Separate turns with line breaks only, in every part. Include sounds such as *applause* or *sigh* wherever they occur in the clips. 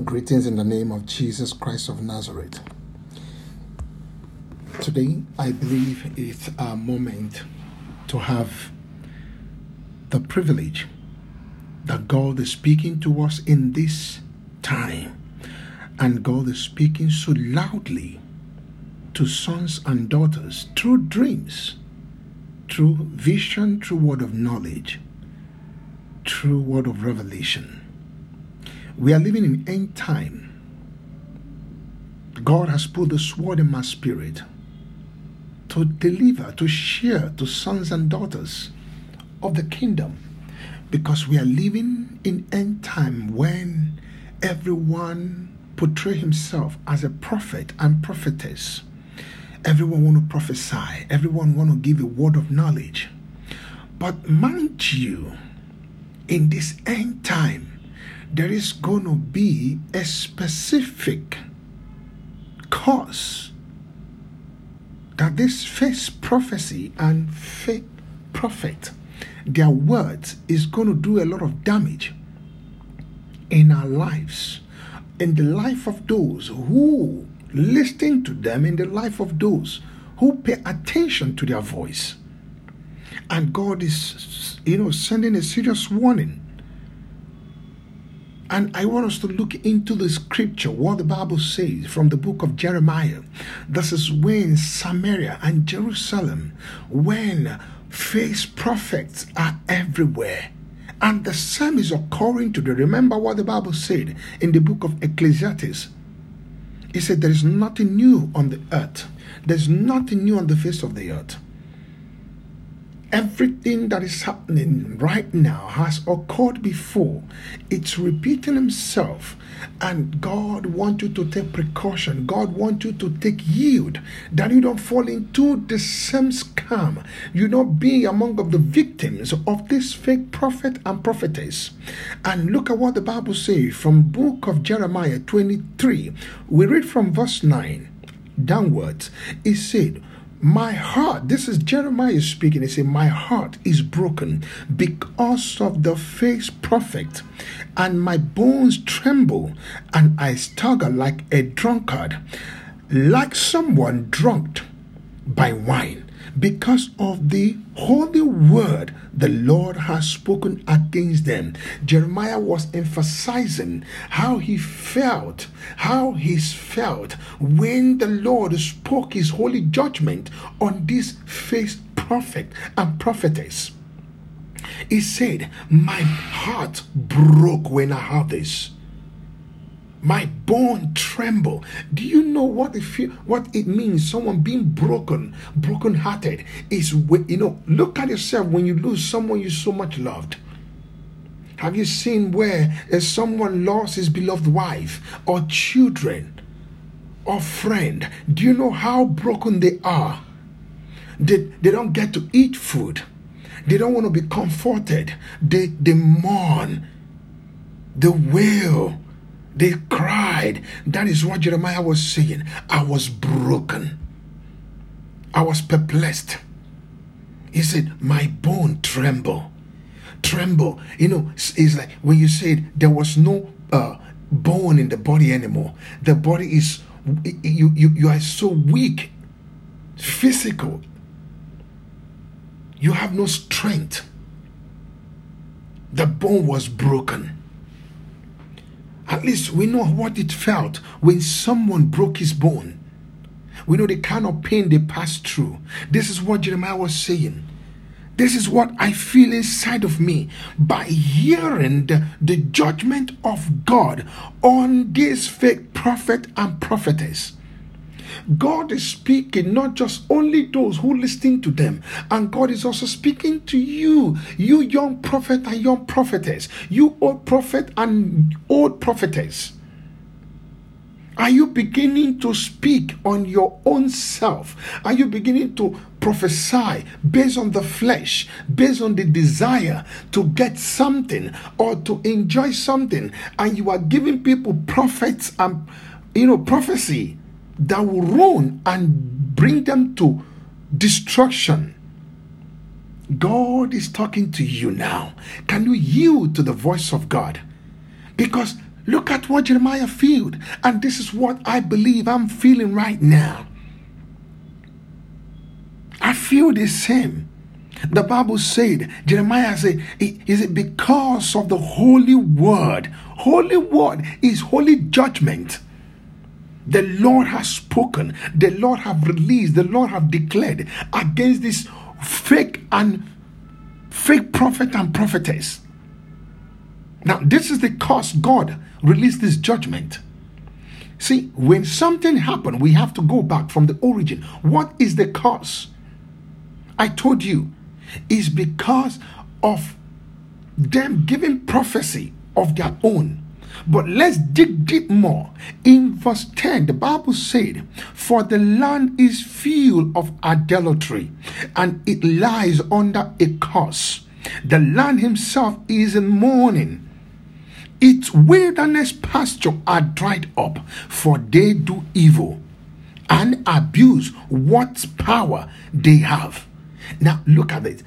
Greetings in the name of Jesus Christ of Nazareth. Today, I believe it's a moment to have the privilege that God is speaking to us in this time. And God is speaking so loudly to sons and daughters through dreams, through vision, through word of knowledge, through word of revelation. We are living in end time. God has put the sword in my spirit to deliver, to share to sons and daughters of the kingdom because we are living in end time when everyone portray himself as a prophet and prophetess. Everyone want to prophesy. Everyone want to give a word of knowledge. But mind you in this end time there is going to be a specific cause that this fake prophecy and fake prophet, their words is going to do a lot of damage in our lives, in the life of those who listen to them, in the life of those who pay attention to their voice. And God is, you know, sending a serious warning and I want us to look into the scripture, what the Bible says from the book of Jeremiah. This is when Samaria and Jerusalem, when false prophets are everywhere. And the same is occurring today. Remember what the Bible said in the book of Ecclesiastes. It said, There is nothing new on the earth, there's nothing new on the face of the earth everything that is happening right now has occurred before. It's repeating himself. And God wants you to take precaution. God wants you to take yield that you don't fall into the same scam. You don't be among of the victims of this fake prophet and prophetess. And look at what the Bible says from book of Jeremiah 23. We read from verse 9 downwards. It said, my heart, this is Jeremiah speaking. He said, My heart is broken because of the false prophet, and my bones tremble, and I stagger like a drunkard, like someone drunk by wine because of the holy word the Lord has spoken against them. Jeremiah was emphasizing how he felt, how he felt when the Lord spoke his holy judgment on this false prophet and prophetess. He said, My heart broke when I heard this my bone tremble. Do you know what it feel, what it means? Someone being broken, broken hearted is you know. Look at yourself when you lose someone you so much loved. Have you seen where someone lost his beloved wife or children or friend? Do you know how broken they are? They, they don't get to eat food. They don't want to be comforted. They, they mourn. They wail they cried. That is what Jeremiah was saying. I was broken. I was perplexed. He said, My bone tremble. Tremble. You know, it's like when you said there was no uh, bone in the body anymore. The body is, you, you, you are so weak, physical. You have no strength. The bone was broken. At least we know what it felt when someone broke his bone. We know the kind of pain they passed through. This is what Jeremiah was saying. This is what I feel inside of me by hearing the, the judgment of God on this fake prophet and prophetess. God is speaking not just only those who listen to them, and God is also speaking to you, you young prophet and young prophetess, you old prophet and old prophetess. Are you beginning to speak on your own self? Are you beginning to prophesy based on the flesh, based on the desire to get something or to enjoy something? And you are giving people prophets and you know prophecy that will ruin and bring them to destruction. God is talking to you now. Can you yield to the voice of God? Because Look at what Jeremiah felt, and this is what I believe I'm feeling right now. I feel the same. The Bible said, Jeremiah said, is it because of the holy word? Holy word is holy judgment. The Lord has spoken, the Lord have released, the Lord have declared against this fake and fake prophet and prophetess. Now, this is the cause God released this judgment. See, when something happened, we have to go back from the origin. What is the cause? I told you, is because of them giving prophecy of their own. But let's dig deep more. In verse 10, the Bible said, For the land is full of idolatry, and it lies under a curse. The land himself is in mourning. Its wilderness pasture are dried up, for they do evil and abuse what power they have. Now look at it.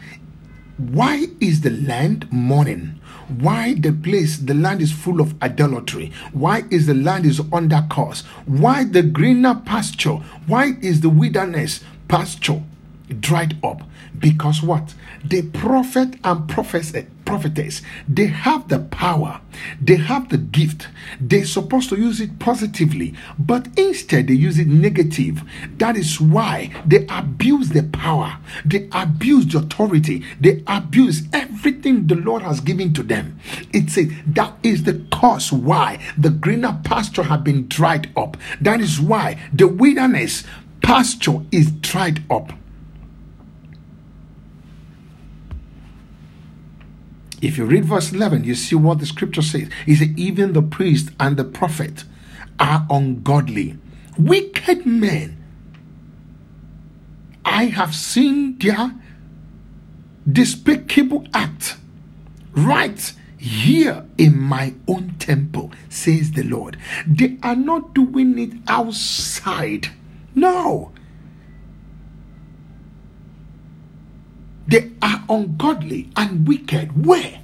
Why is the land mourning? Why the place, the land is full of idolatry? Why is the land is under curse? Why the greener pasture? Why is the wilderness pasture dried up? Because what? The prophet and prophet, eh, prophetess, they have the power, they have the gift. They're supposed to use it positively, but instead they use it negative. That is why they abuse the power, they abuse the authority, they abuse everything the Lord has given to them. It says that is the cause why the greener pasture have been dried up. That is why the wilderness pasture is dried up. If you read verse 11, you see what the scripture says. He said, Even the priest and the prophet are ungodly, wicked men. I have seen their despicable act right here in my own temple, says the Lord. They are not doing it outside. No, They are ungodly and wicked. Where?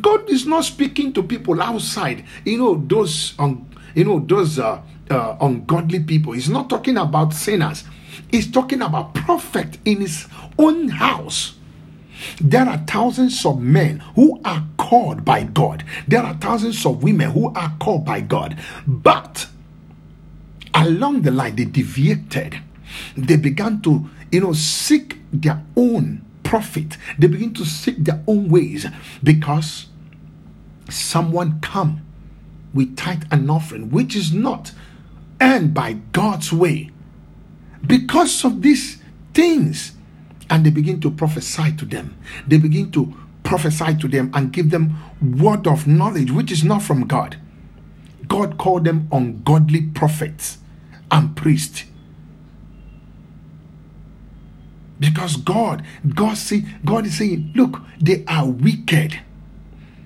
God is not speaking to people outside. You know those, um, you know those uh, uh, ungodly people. He's not talking about sinners. He's talking about prophet in his own house. There are thousands of men who are called by God. There are thousands of women who are called by God. But along the line, they deviated. They began to, you know, seek their own profit. They begin to seek their own ways because someone come with tithe and offering, which is not earned by God's way. Because of these things, and they begin to prophesy to them. They begin to prophesy to them and give them word of knowledge, which is not from God. God called them ungodly prophets and priests. Because God, God see, God is saying, look, they are wicked.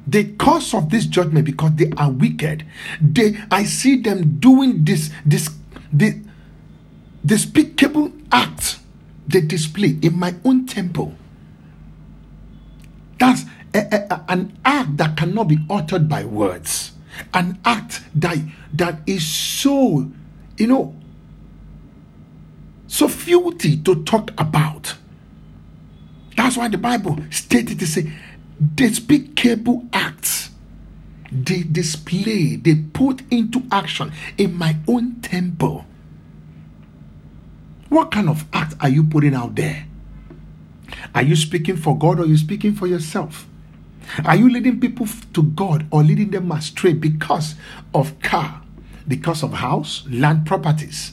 The cause of this judgment because they are wicked. They I see them doing this, this, the despicable act they display in my own temple. That's a, a, an act that cannot be uttered by words. An act that that is so, you know, so filthy to talk about. That's why the Bible stated to say despicable acts they display, they put into action in my own temple. What kind of act are you putting out there? Are you speaking for God or are you speaking for yourself? Are you leading people to God or leading them astray because of car, because of house, land properties?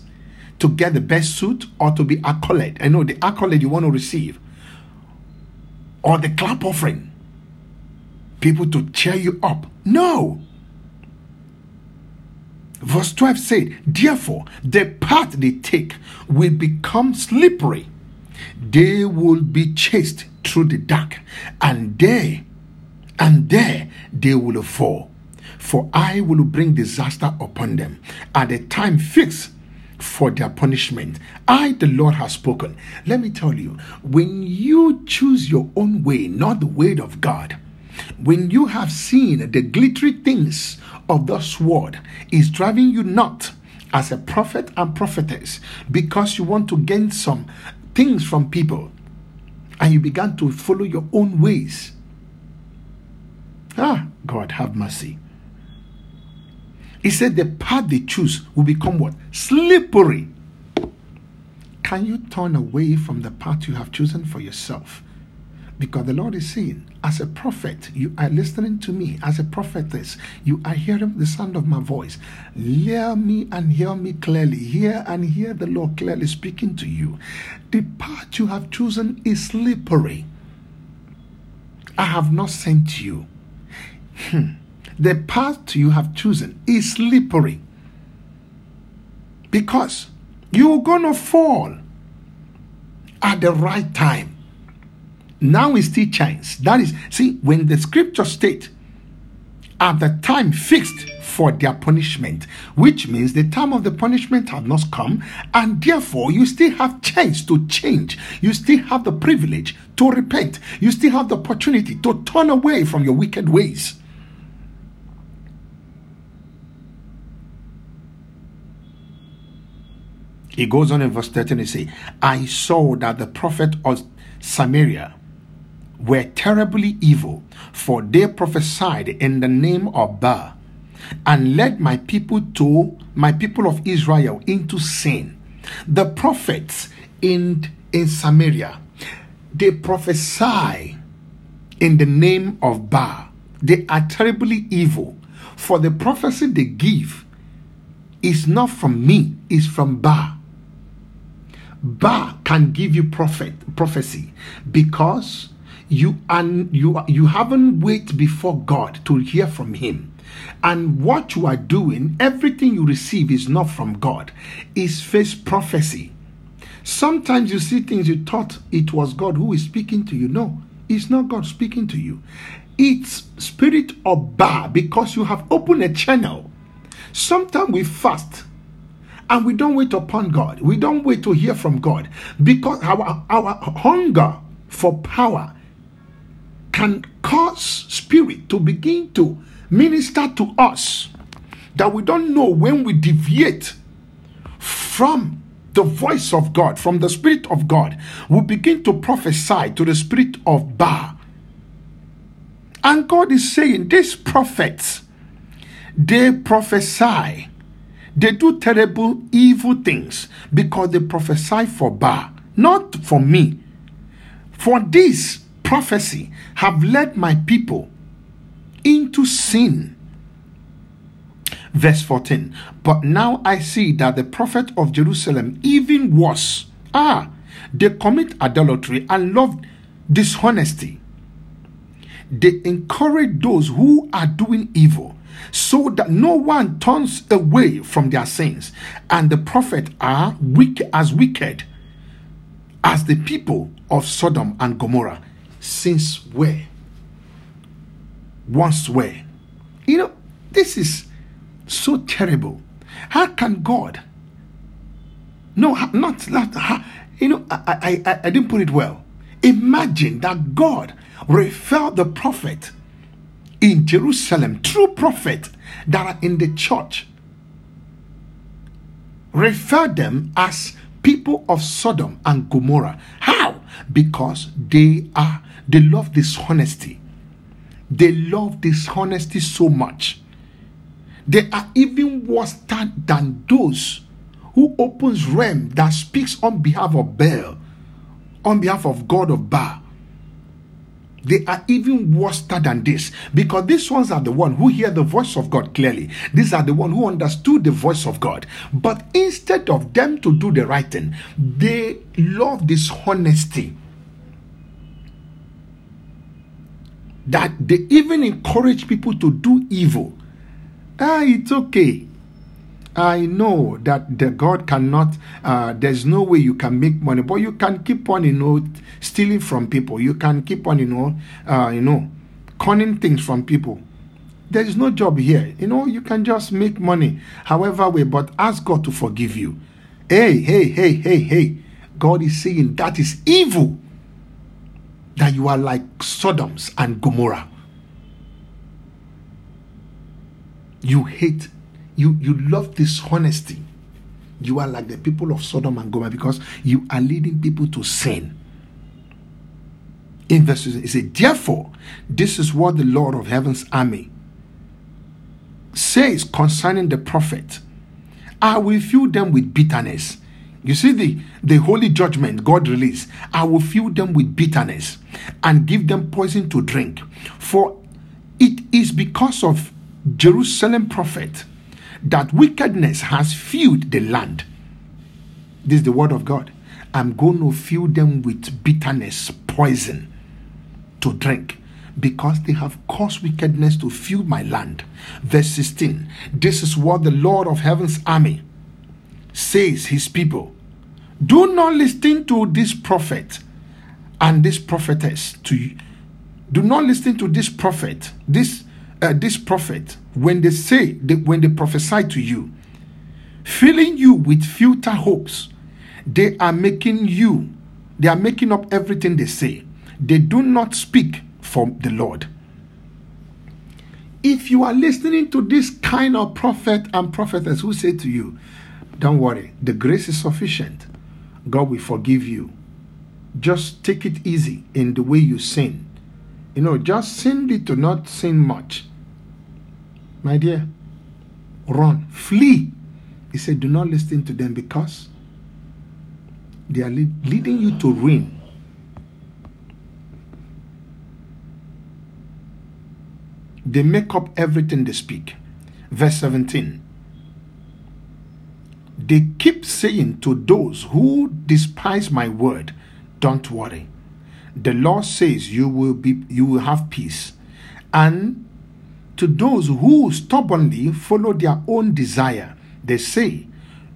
To get the best suit or to be accolade. I know the accolade you want to receive or the clap offering. People to cheer you up. No. Verse 12 said, Therefore, the path they take will become slippery. They will be chased through the dark, and there, and there they will fall. For I will bring disaster upon them at the time fixed for their punishment. I, the Lord, have spoken. Let me tell you, when you choose your own way, not the way of God, when you have seen the glittery things of the sword is driving you not as a prophet and prophetess because you want to gain some things from people and you began to follow your own ways. Ah, God have mercy. He said the path they choose will become what? Slippery. Can you turn away from the path you have chosen for yourself? Because the Lord is saying, as a prophet, you are listening to me. As a prophetess, you are hearing the sound of my voice. Hear me and hear me clearly. Hear and hear the Lord clearly speaking to you. The path you have chosen is slippery. I have not sent you. Hmm. The path you have chosen is slippery. Because you're to fall at the right time. Now is still chance. That is, see, when the scripture state at the time fixed for their punishment, which means the time of the punishment has not come, and therefore you still have chance to change. You still have the privilege to repent. You still have the opportunity to turn away from your wicked ways. He goes on in verse 13 and say, I saw that the prophet of Samaria were terribly evil, for they prophesied in the name of Baal, and led my people to my people of Israel into sin. The prophets in, in Samaria, they prophesy in the name of Baal. They are terribly evil, for the prophecy they give is not from me, it's from Baal. Baal can give you prophet prophecy because you and you you haven't wait before God to hear from him. And what you are doing, everything you receive is not from God, is face prophecy. Sometimes you see things you thought it was God who is speaking to you. No, it's not God speaking to you. It's spirit of Baal because you have opened a channel. Sometimes we fast and we don't wait upon God. We don't wait to hear from God because our, our hunger for power can cause spirit to begin to minister to us that we don't know when we deviate from the voice of God, from the Spirit of God, we begin to prophesy to the Spirit of Baal. And God is saying, these prophets, they prophesy, they do terrible, evil things because they prophesy for Baal, not for me. For this, prophecy have led my people into sin. Verse 14. But now I see that the prophet of Jerusalem, even worse, ah, they commit adultery and love dishonesty. They encourage those who are doing evil so that no one turns away from their sins. And the prophet are weak as wicked as the people of Sodom and Gomorrah since where? Once where? You know, this is so terrible. How can God? No, not that. You know, I, I, I didn't put it well. Imagine that God referred the prophet in Jerusalem, true prophet that are in the church, refer them as people of Sodom and Gomorrah. How? Because they are they love dishonesty. They love dishonesty so much. They are even worse than those who opens realm that speaks on behalf of Baal, on behalf of God of Baal. They are even worse than this because these ones are the one who hear the voice of God clearly. These are the one who understood the voice of God. But instead of them to do the right thing, they love dishonesty. that they even encourage people to do evil. Ah, it's okay. I know that the God cannot, uh, there's no way you can make money, but you can keep on, you know, stealing from people. You can keep on, you know, uh, you know, conning things from people. There is no job here. You know, you can just make money however way, but ask God to forgive you. Hey, hey, hey, hey, hey. God is saying that is evil that you are like Sodoms and Gomorrah. You hate, you, you love dishonesty. You are like the people of Sodom and Gomorrah because you are leading people to sin. In verse it says, Therefore, this is what the Lord of heaven's army says concerning the prophet I will fill them with bitterness. You see the, the holy judgment God released. I will fill them with bitterness and give them poison to drink. For it is because of Jerusalem prophet that wickedness has filled the land. This is the word of God. I'm going to fill them with bitterness, poison to drink because they have caused wickedness to fill my land. Verse 16 This is what the Lord of heaven's army says, his people. Do not listen to this prophet and this prophetess to you. Do not listen to this prophet, this uh, this prophet when they say they, when they prophesy to you, filling you with future hopes. They are making you, they are making up everything they say. They do not speak from the Lord. If you are listening to this kind of prophet and prophetess who say to you, Don't worry, the grace is sufficient, God will forgive you. Just take it easy in the way you sin. You know, just sin little, not sin much. My dear, run, flee. He said, Do not listen to them because they are leading you to ruin. They make up everything they speak. Verse 17. They keep saying to those who despise my word, Don't worry. The Lord says you will be you will have peace. And to those who stubbornly follow their own desire, they say,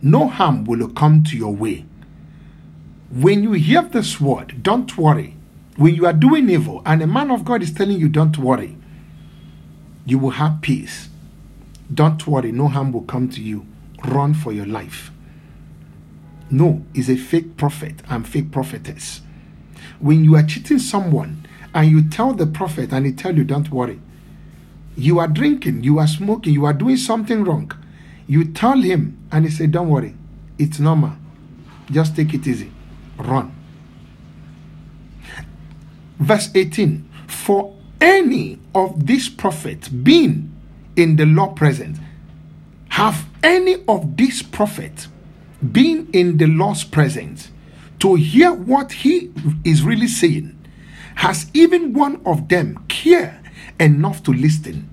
No harm will come to your way. When you hear this word, don't worry. When you are doing evil and a man of God is telling you, Don't worry, you will have peace. Don't worry, no harm will come to you. Run for your life. No, is a fake prophet and fake prophetess. When you are cheating someone and you tell the prophet and he tell you, don't worry, you are drinking, you are smoking, you are doing something wrong. You tell him and he say, don't worry, it's normal. Just take it easy. Run. Verse 18, for any of these prophets being in the law present? Have any of these prophets been in the Lord's presence to hear what he is really saying? Has even one of them care enough to listen?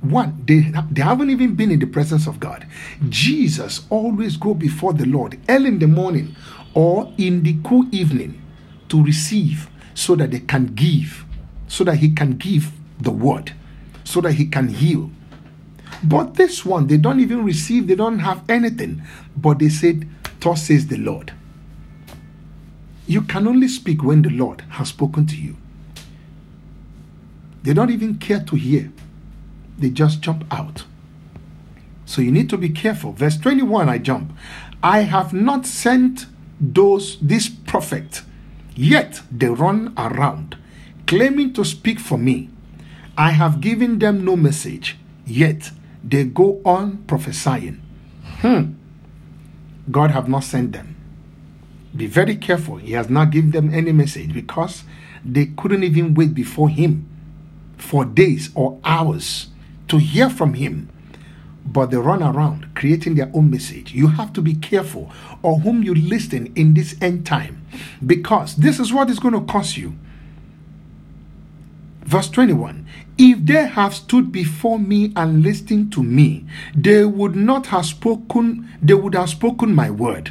One, they, they haven't even been in the presence of God. Jesus always go before the Lord early in the morning or in the cool evening to receive so that they can give so that he can give the word, so that he can heal. But this one, they don't even receive, they don't have anything. But they said, Thus says the Lord. You can only speak when the Lord has spoken to you. They don't even care to hear, they just jump out. So you need to be careful. Verse 21, I jump. I have not sent those this prophet, yet they run around claiming to speak for me. I have given them no message, yet they go on prophesying. Hmm. God have not sent them. Be very careful. He has not given them any message because they couldn't even wait before him for days or hours to hear from him. But they run around creating their own message. You have to be careful of whom you listen in this end time because this is what is going to cost you. Verse 21 If they have stood before me and listened to me, they would not have spoken, they would have spoken my word,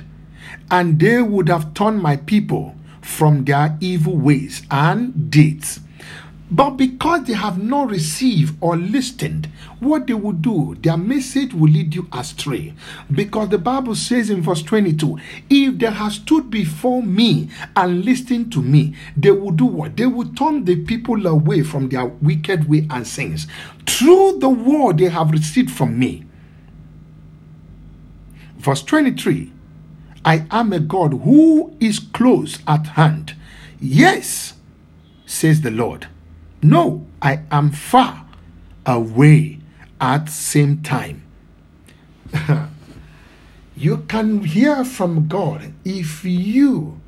and they would have turned my people from their evil ways and deeds. But because they have not received or listened, what they will do, their message will lead you astray. Because the Bible says in verse 22 if they have stood before me and listened to me, they will do what? They will turn the people away from their wicked way and sins through the word they have received from me. Verse 23 I am a God who is close at hand. Yes, says the Lord no, I am far away at same time. *laughs* you can hear from God if you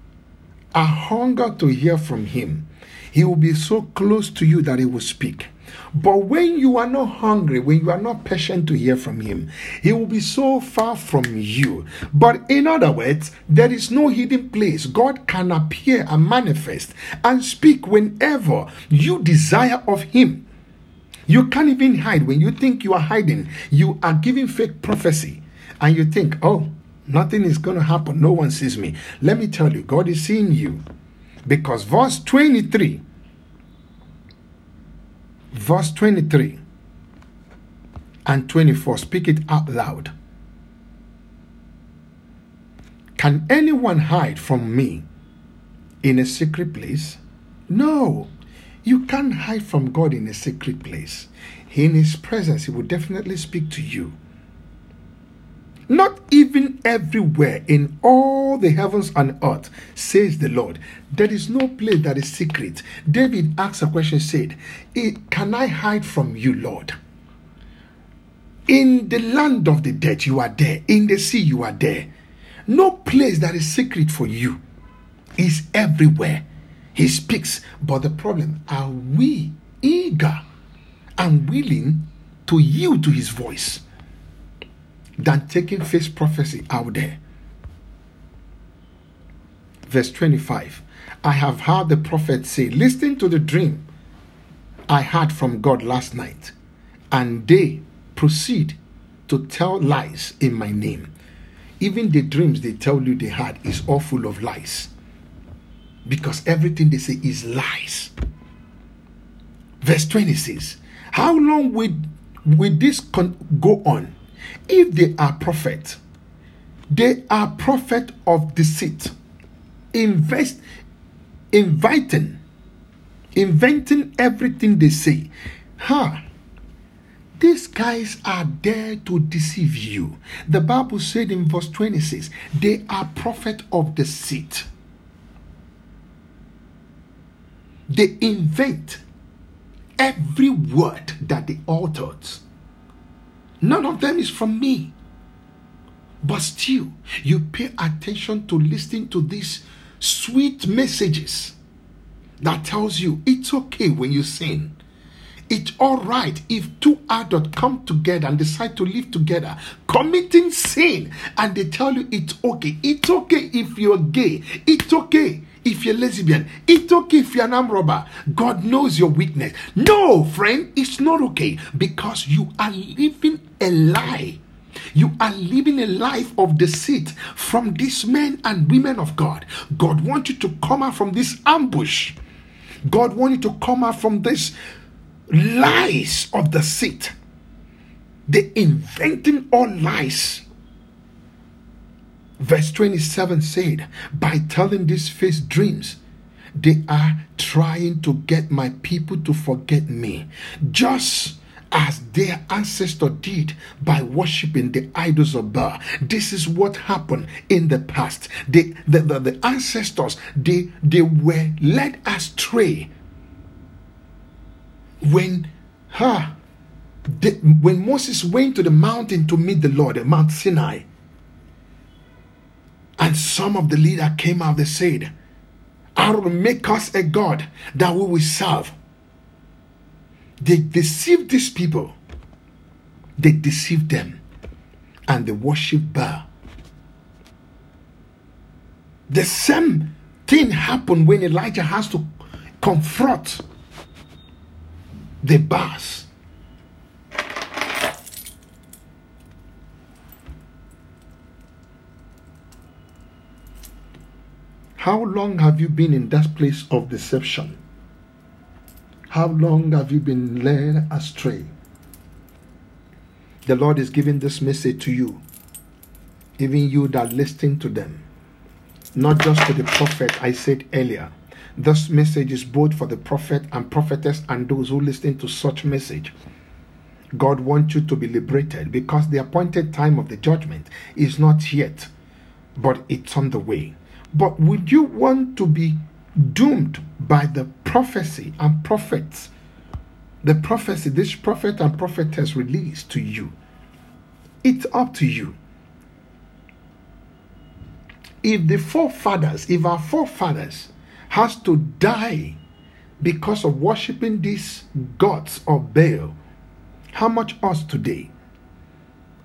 are hunger to hear from Him. He will be so close to you that He will speak. But when you are not hungry, when you are not patient to hear from Him, He will be so far from you. But in other words, there is no hidden place. God can appear and manifest and speak whenever you desire of Him. You can't even hide. When you think you are hiding, you are giving fake prophecy. And you think, oh, nothing is going to happen. No one sees me. Let me tell you, God is seeing you. Because verse 23 verse 23 and 24. Speak it out loud. Can anyone hide from me in a secret place? No, you can't hide from God in a secret place. In His presence, He will definitely speak to you. Not even everywhere in all the heavens and earth, says the Lord. There is no place that is secret. David asked a question, said, Can I hide from you, Lord? In the land of the dead, you are there. In the sea, you are there. No place that is secret for you is everywhere. He speaks. But the problem are we eager and willing to yield to his voice? Than taking face prophecy out there. Verse 25 I have heard the prophet say, Listen to the dream I had from God last night, and they proceed to tell lies in my name. Even the dreams they tell you they had is all full of lies. Because everything they say is lies. Verse 26 How long will, will this con- go on? If they are prophet, they are prophet of deceit. Invest, inviting, inventing everything they say. Huh? These guys are there to deceive you. The Bible said in verse 26, they are prophet of deceit. They invent every word that they uttered None of them is from me. But still, you pay attention to listening to these sweet messages that tells you it's okay when you sin. It's all right if two adults come together and decide to live together, committing sin, and they tell you it's okay. It's okay if you're gay. It's okay if you're lesbian. It's okay if you're an arm robber. God knows your weakness. No, friend, it's not okay because you are living a lie. You are living a life of deceit from these men and women of God. God wants you to come out from this ambush. God wants you to come out from this lies of deceit. They inventing all lies Verse 27 said, By telling these face dreams, they are trying to get my people to forget me, just as their ancestor did by worshiping the idols of Baal. This is what happened in the past. The, the, the ancestors, they, they were led astray when huh, they, when Moses went to the mountain to meet the Lord at Mount Sinai and some of the leader came out, they said, I will make us a God that we will serve. They deceived these people. They deceived them. And they worship Baal. The same thing happened when Elijah has to confront the Baals. How long have you been in that place of deception? How long have you been led astray? The Lord is giving this message to you, even you that listen to them, not just to the prophet I said earlier. This message is both for the prophet and prophetess and those who listen to such message. God wants you to be liberated because the appointed time of the judgment is not yet, but it's on the way. But would you want to be doomed by the prophecy and prophets the prophecy this prophet and prophetess released to you. It's up to you. If the forefathers, if our forefathers has to die because of worshiping these gods of Baal, how much us today?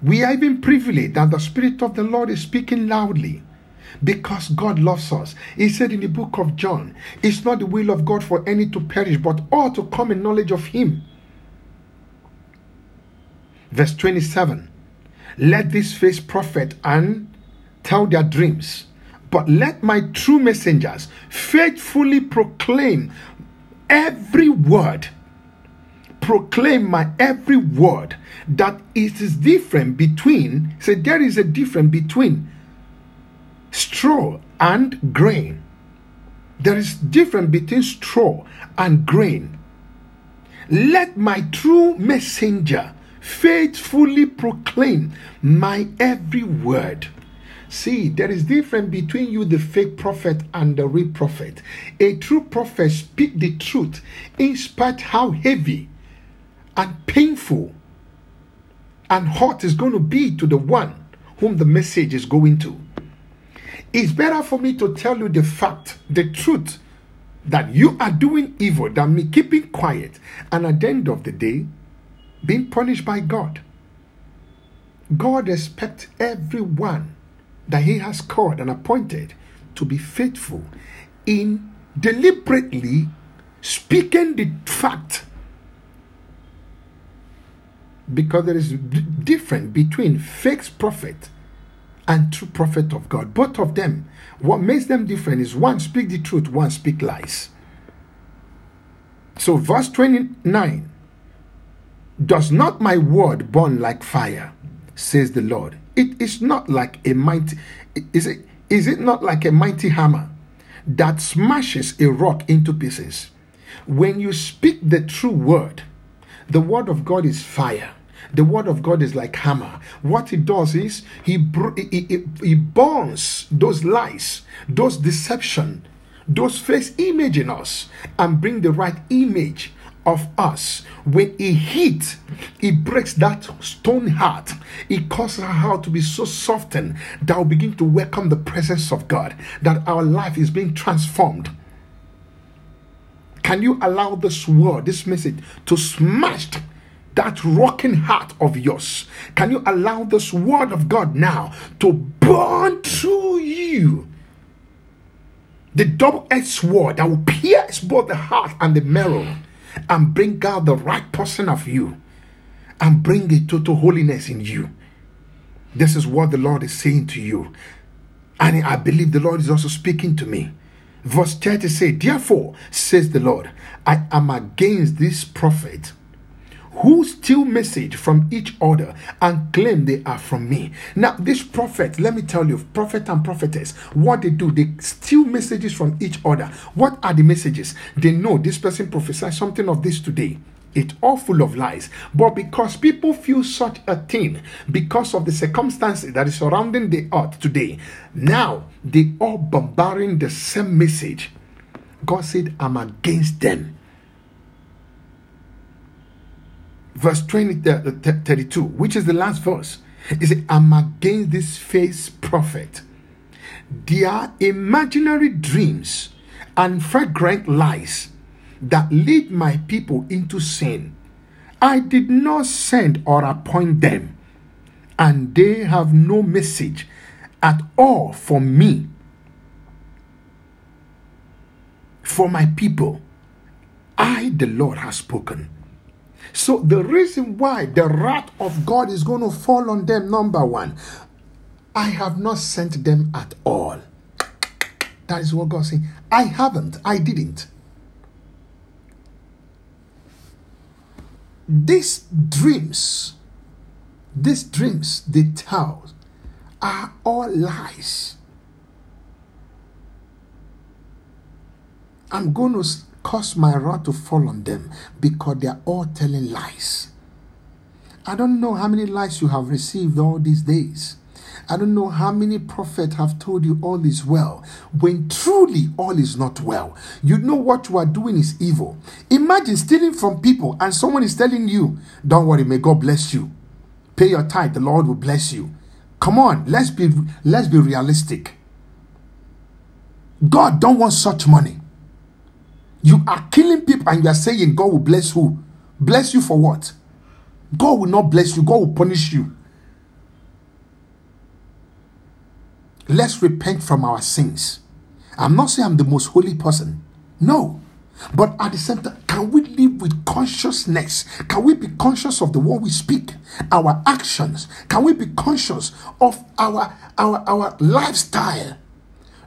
We are even privileged that the Spirit of the Lord is speaking loudly because God loves us. He said in the book of John, It's not the will of God for any to perish, but all to come in knowledge of Him. Verse 27 Let this face prophet and tell their dreams, but let my true messengers faithfully proclaim every word. Proclaim my every word that it is different between, say, there is a difference between straw and grain. There is difference between straw and grain. Let my true messenger faithfully proclaim my every word. See, there is difference between you, the fake prophet, and the real prophet. A true prophet speak the truth in spite how heavy and painful and hot is going to be to the one whom the message is going to. It's better for me to tell you the fact, the truth, that you are doing evil than me keeping quiet and at the end of the day being punished by God. God expects everyone that He has called and appointed to be faithful in deliberately speaking the fact because there is d- difference between fake prophet and true prophet of God. Both of them, what makes them different is one speak the truth, one speak lies. So, verse 29 Does not my word burn like fire, says the Lord? It is not like a mighty, is it, is it not like a mighty hammer that smashes a rock into pieces? When you speak the true word, the word of God is fire. The word of God is like hammer. What it does is he he, he, he burns those lies, those deception, those face image in us, and bring the right image of us. When he hit, he breaks that stone heart. He causes our heart to be so softened that we begin to welcome the presence of God, that our life is being transformed. Can you allow this word, this message, to smash that rocking heart of yours? Can you allow this word of God now to burn through you? The double edged sword that will pierce both the heart and the marrow and bring out the right person of you and bring a total holiness in you. This is what the Lord is saying to you. And I believe the Lord is also speaking to me. Verse 30 says, Therefore, says the Lord, I am against this prophet who steal message from each other and claim they are from me. Now, this prophet, let me tell you, prophet and prophetess, what they do, they steal messages from each other. What are the messages? They know this person prophesied something of this today. It's all full of lies. But because people feel such a thing, because of the circumstances that is surrounding the earth today, now they are bombarding the same message. God said, I'm against them. Verse 20, uh, 32, which is the last verse. Said, I'm against this false prophet. Their imaginary dreams and fragrant lies that lead my people into sin. I did not send or appoint them, and they have no message at all for me, for my people. I, the Lord, have spoken. So the reason why the wrath of God is going to fall on them, number one, I have not sent them at all. That is what God saying. I haven't. I didn't. These dreams, these dreams they tell are all lies. I'm going to cause my wrath to fall on them because they are all telling lies. I don't know how many lies you have received all these days. I don't know how many prophets have told you all is well when truly all is not well. You know what you are doing is evil. Imagine stealing from people and someone is telling you, Don't worry, may God bless you. Pay your tithe, the Lord will bless you. Come on, let's be let's be realistic. God don't want such money. You are killing people and you are saying God will bless who? Bless you for what? God will not bless you, God will punish you. Let's repent from our sins. I'm not saying I'm the most holy person. No. But at the same time, can we live with consciousness? Can we be conscious of the word we speak, our actions? Can we be conscious of our our our lifestyle?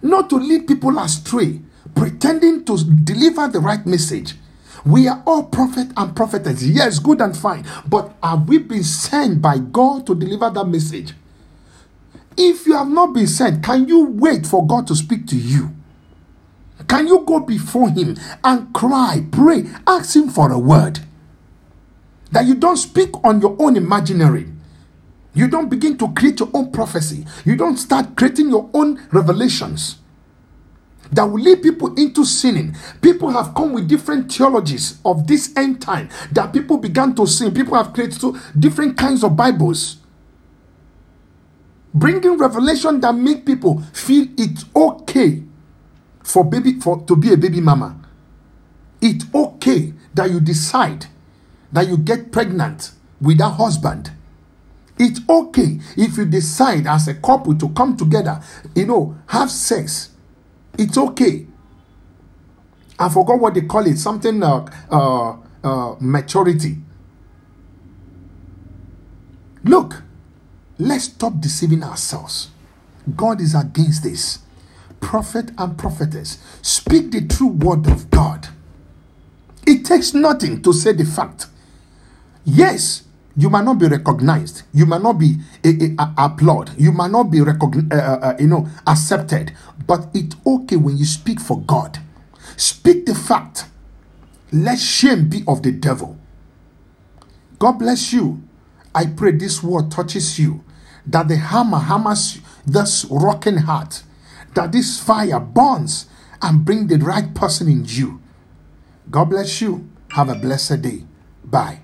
Not to lead people astray, pretending to deliver the right message. We are all prophet and prophetess. Yes, good and fine. But have we been sent by God to deliver that message? If you have not been sent, can you wait for God to speak to you? Can you go before Him and cry, pray, ask Him for a word? That you don't speak on your own imaginary. You don't begin to create your own prophecy. You don't start creating your own revelations that will lead people into sinning. People have come with different theologies of this end time that people began to sin. People have created different kinds of Bibles bringing revelation that make people feel it's okay for baby for to be a baby mama it's okay that you decide that you get pregnant with a husband it's okay if you decide as a couple to come together you know have sex it's okay i forgot what they call it something uh, uh, uh maturity look Let's stop deceiving ourselves. God is against this. Prophet and prophetess, speak the true word of God. It takes nothing to say the fact. Yes, you might not be recognized. You might not be a, a, a applaud. You might not be recogn- uh, uh, uh, you know accepted. But it's okay when you speak for God. Speak the fact. Let shame be of the devil. God bless you. I pray this word touches you, that the hammer hammers this rocking heart, that this fire burns and bring the right person in you. God bless you. Have a blessed day. Bye.